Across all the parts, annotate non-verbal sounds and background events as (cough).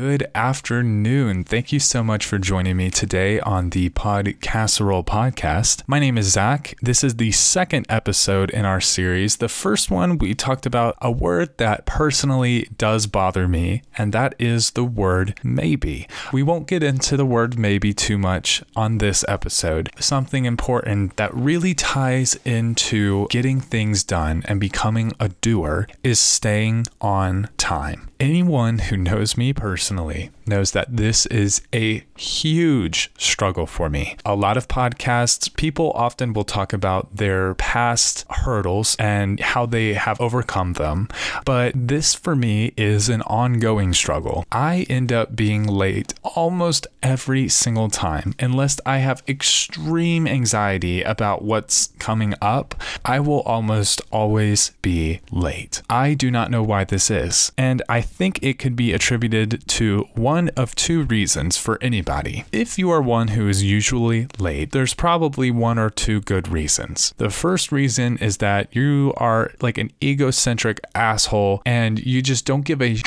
Good afternoon. Thank you so much for joining me today on the Pod Casserole podcast. My name is Zach. This is the second episode in our series. The first one, we talked about a word that personally does bother me, and that is the word maybe. We won't get into the word maybe too much on this episode. Something important that really ties into getting things done and becoming a doer is staying on time. Anyone who knows me personally knows that this is a huge struggle for me. A lot of podcasts, people often will talk about their past hurdles and how they have overcome them. But this for me is an ongoing struggle. I end up being late almost every single time. Unless I have extreme anxiety about what's coming up, I will almost always be late. I do not know why this is. And I think it could be attributed to one of two reasons for anybody. If you are one who is usually late, there's probably one or two good reasons. The first reason is that you are like an egocentric asshole and you just don't give a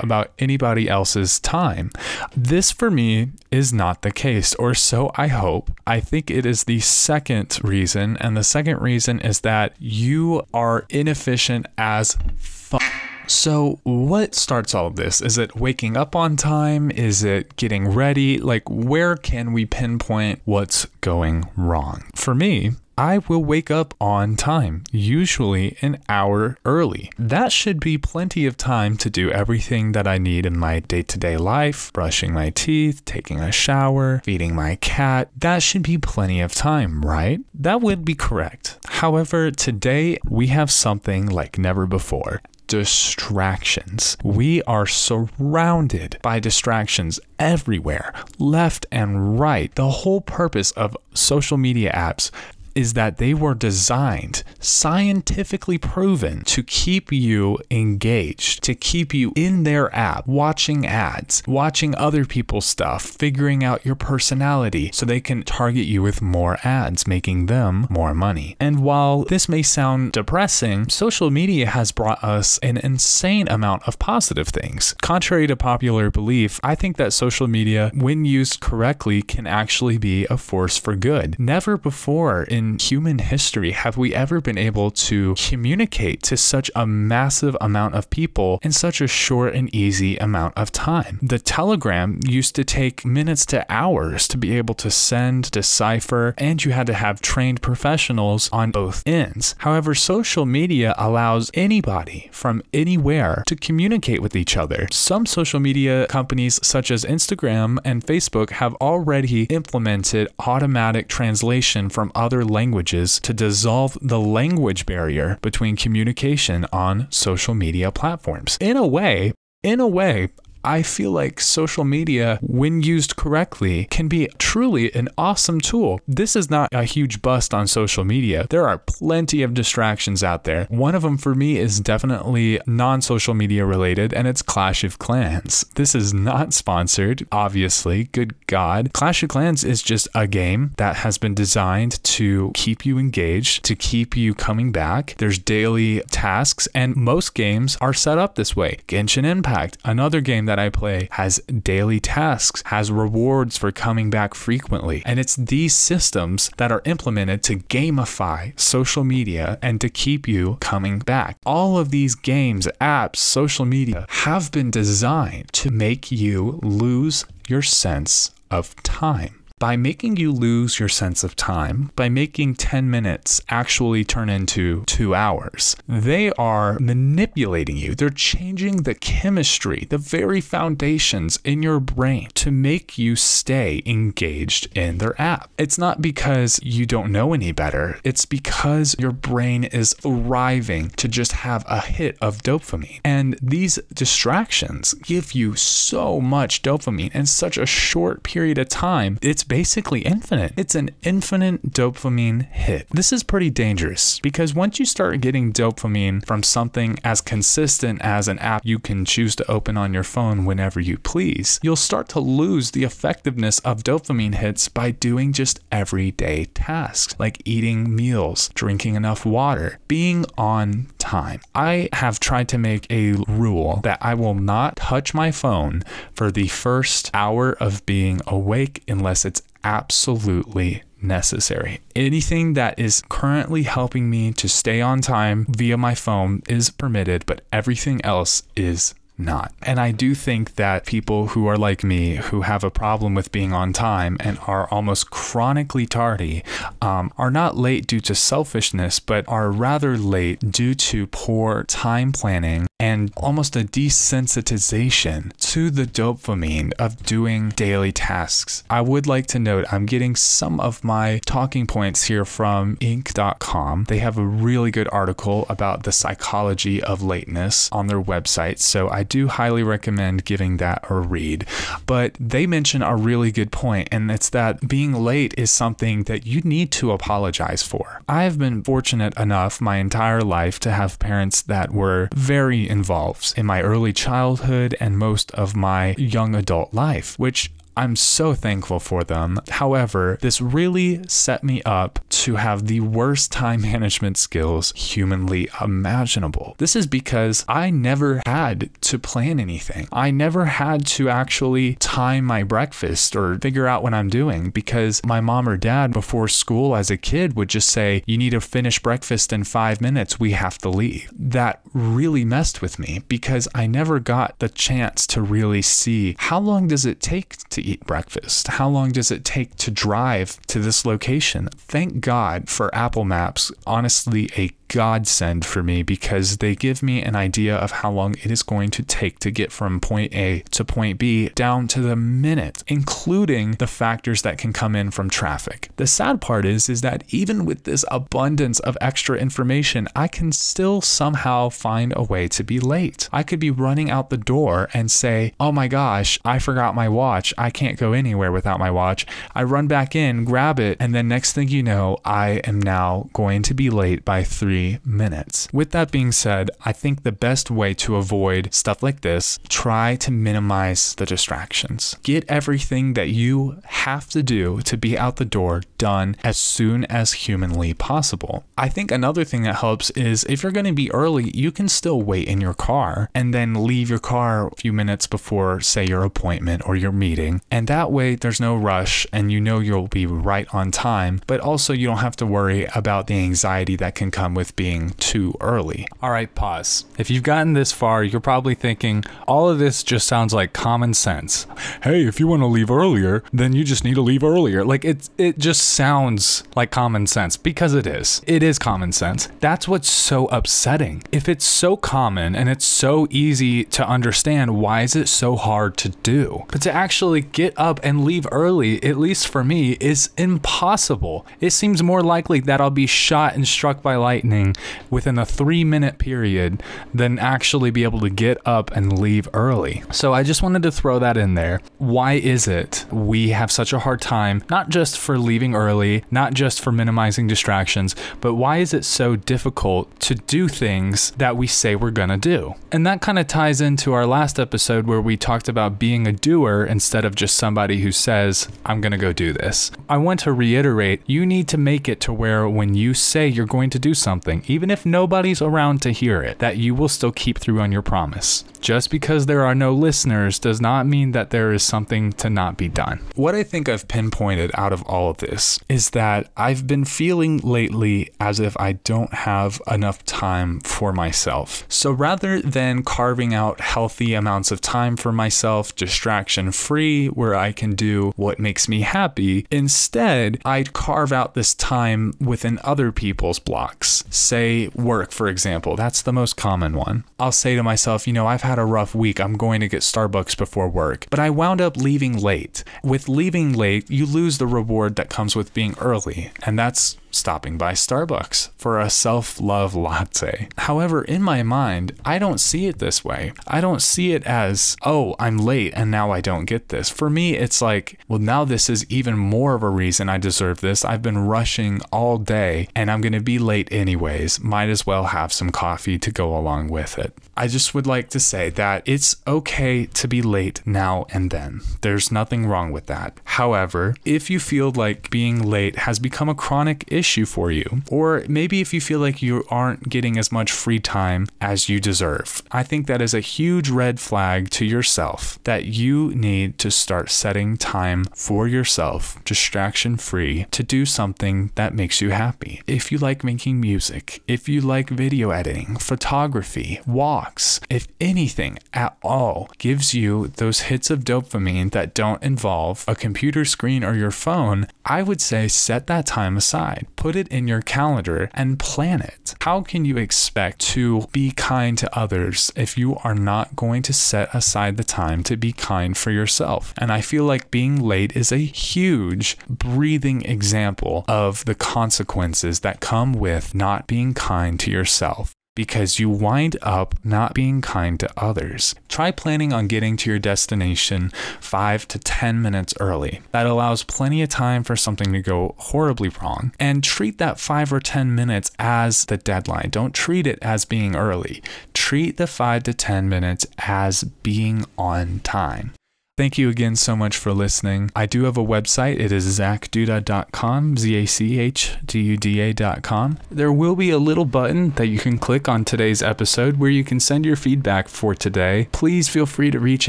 about anybody else's time. This for me is not the case, or so I hope. I think it is the second reason, and the second reason is that you are inefficient as fuck. So, what starts all of this? Is it waking up on time? Is it getting ready? Like, where can we pinpoint what's going wrong? For me, I will wake up on time, usually an hour early. That should be plenty of time to do everything that I need in my day to day life brushing my teeth, taking a shower, feeding my cat. That should be plenty of time, right? That would be correct. However, today we have something like never before distractions. We are surrounded by distractions everywhere, left and right. The whole purpose of social media apps is that they were designed, scientifically proven, to keep you engaged, to keep you in their app, watching ads, watching other people's stuff, figuring out your personality so they can target you with more ads, making them more money. And while this may sound depressing, social media has brought us an insane amount of positive things. Contrary to popular belief, I think that social media, when used correctly, can actually be a force for good. Never before in in human history have we ever been able to communicate to such a massive amount of people in such a short and easy amount of time. The telegram used to take minutes to hours to be able to send, decipher, and you had to have trained professionals on both ends. However, social media allows anybody from anywhere to communicate with each other. Some social media companies, such as Instagram and Facebook, have already implemented automatic translation from other languages to dissolve the language barrier between communication on social media platforms. In a way, in a way, I feel like social media, when used correctly, can be truly an awesome tool. This is not a huge bust on social media. There are plenty of distractions out there. One of them for me is definitely non social media related, and it's Clash of Clans. This is not sponsored, obviously. Good God. Clash of Clans is just a game that has been designed to keep you engaged, to keep you coming back. There's daily tasks, and most games are set up this way. Genshin Impact, another game that I play has daily tasks, has rewards for coming back frequently. And it's these systems that are implemented to gamify social media and to keep you coming back. All of these games, apps, social media have been designed to make you lose your sense of time by making you lose your sense of time, by making 10 minutes actually turn into two hours. They are manipulating you. They're changing the chemistry, the very foundations in your brain to make you stay engaged in their app. It's not because you don't know any better, it's because your brain is arriving to just have a hit of dopamine. And these distractions give you so much dopamine in such a short period of time. It's basically infinite. It's an infinite dopamine hit. This is pretty dangerous because once you start getting dopamine from something as consistent as an app you can choose to open on your phone whenever you please, you'll start to lose the effectiveness of dopamine hits by doing just everyday tasks like eating meals, drinking enough water, being on time. I have tried to make a rule that I will not touch my phone for the first hour of being awake unless it's absolutely necessary. Anything that is currently helping me to stay on time via my phone is permitted, but everything else is not. And I do think that people who are like me, who have a problem with being on time and are almost chronically tardy, um, are not late due to selfishness, but are rather late due to poor time planning and almost a desensitization to the dopamine of doing daily tasks. I would like to note I'm getting some of my talking points here from Inc.com. They have a really good article about the psychology of lateness on their website, so I do highly recommend giving that a read. But they mention a really good point, and it's that being late is something that you need to apologize for. I've been fortunate enough my entire life to have parents that were very involved in my early childhood and most of my young adult life, which I'm so thankful for them. However, this really set me up to have the worst time (laughs) management skills humanly imaginable. This is because I never had to plan anything. I never had to actually time my breakfast or figure out what I'm doing because my mom or dad before school as a kid would just say, You need to finish breakfast in five minutes. We have to leave. That really messed with me because I never got the chance to really see how long does it take to eat breakfast? How long does it take to drive to this location? Thank God for Apple Maps. Honestly, a godsend for me because they give me an idea of how long it is going to take to get from point A to point B down to the minute, including the factors that can come in from traffic. The sad part is is that even with this abundance of extra information, I can still somehow find a way to be late. I could be running out the door and say, "Oh my gosh, I forgot my watch. I can't go anywhere without my watch." I run back in, grab it, and then next thing you know, I am now going to be late by 3 minutes. With that being said, I think the best way to avoid stuff like this, try to minimize the distractions. Get everything that you have to do to be out the door done as soon as humanly possible. I think another thing that helps is if you're going to be early, you can still wait in your car and then leave your car a few minutes before, say, your appointment or your meeting. And that way, there's no rush and you know you'll be right on time, but also you don't have to worry about the anxiety that can come with being too early. All right, pause. If you've gotten this far, you're probably thinking, all of this just sounds like common sense. Hey, if you want to leave earlier, then you just need to leave earlier. Like it it just sounds like common sense because it is. It is common sense. That's what's so upsetting. If it's so common and it's so easy to understand, why is it so hard to do? But to actually get up and leave early, at least for me, is impossible. It seems more likely that I'll be shot and struck by lightning within a three minute period than actually be able to get up and leave early. So I just wanted to throw that in there. Why is it we have such a hard time, not just for leaving early, not just for minimizing distractions, but why is it so difficult to do things that we say we're gonna do? And that kind of ties into our last episode where we talked about being a doer instead of just somebody who says, I'm gonna go do this. I want to reiterate you need to make it to where when you say you're going to do something, even if nobody's around to hear it, that you will still keep through on your promise. Just because there are no listeners does not mean that there is something to not be done. What I think I've pinpointed out of all of this is that I've been feeling lately as if I don't have enough time for myself. So rather than carving out healthy amounts of time for myself, distraction free, where I can do what makes me happy, instead, I'd carve out this time within other people's blocks. Say work, for example, that's the most common one. I'll say to myself, you know, I've had a rough week. I'm going to get Starbucks before work. But I wound up leaving late. With leaving late, you lose the reward that comes with being early. And that's stopping by Starbucks for a self love latte. However, in my mind, I don't see it this way. I don't see it as, oh, I'm late and now I don't get this. For me, it's like, well, now this is even more of a reason I deserve this. I've been rushing all day and I'm going to be late anyways. Might as well have some coffee to go along with it. I just would like to say that it's okay to be late now and then. There's nothing wrong with that. However, if you feel like being late has become a chronic issue, issue for you. Or maybe if you feel like you aren't getting as much free time as you deserve. I think that is a huge red flag to yourself that you need to start setting time for yourself, distraction free, to do something that makes you happy. If you like making music, if you like video editing, photography, walks, if anything at all gives you those hits of dopamine that don't involve a computer screen or your phone, I would say set that time aside. Put it in your calendar and plan it. How can you expect to be kind to others if you are not going to set aside the time to be kind for yourself? And I feel like being late is a huge breathing example of the consequences that come with not being kind to yourself because you wind up not being kind to others. Try planning on getting to your destination 5 to 10 minutes early. That allows plenty of time for something to go horribly wrong. And treat that 5 or 10 minutes as the deadline. Don't treat it as being early. Treat the 5 to 10 minutes as being on time. Thank you again so much for listening. I do have a website. It is zachduda.com, Z A C H D U D A.com. There will be a little button that you can click on today's episode where you can send your feedback for today. Please feel free to reach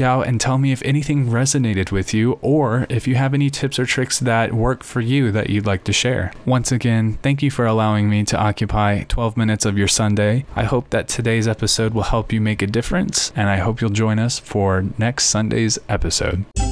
out and tell me if anything resonated with you or if you have any tips or tricks that work for you that you'd like to share. Once again, thank you for allowing me to occupy 12 minutes of your Sunday. I hope that today's episode will help you make a difference, and I hope you'll join us for next Sunday's episode episode.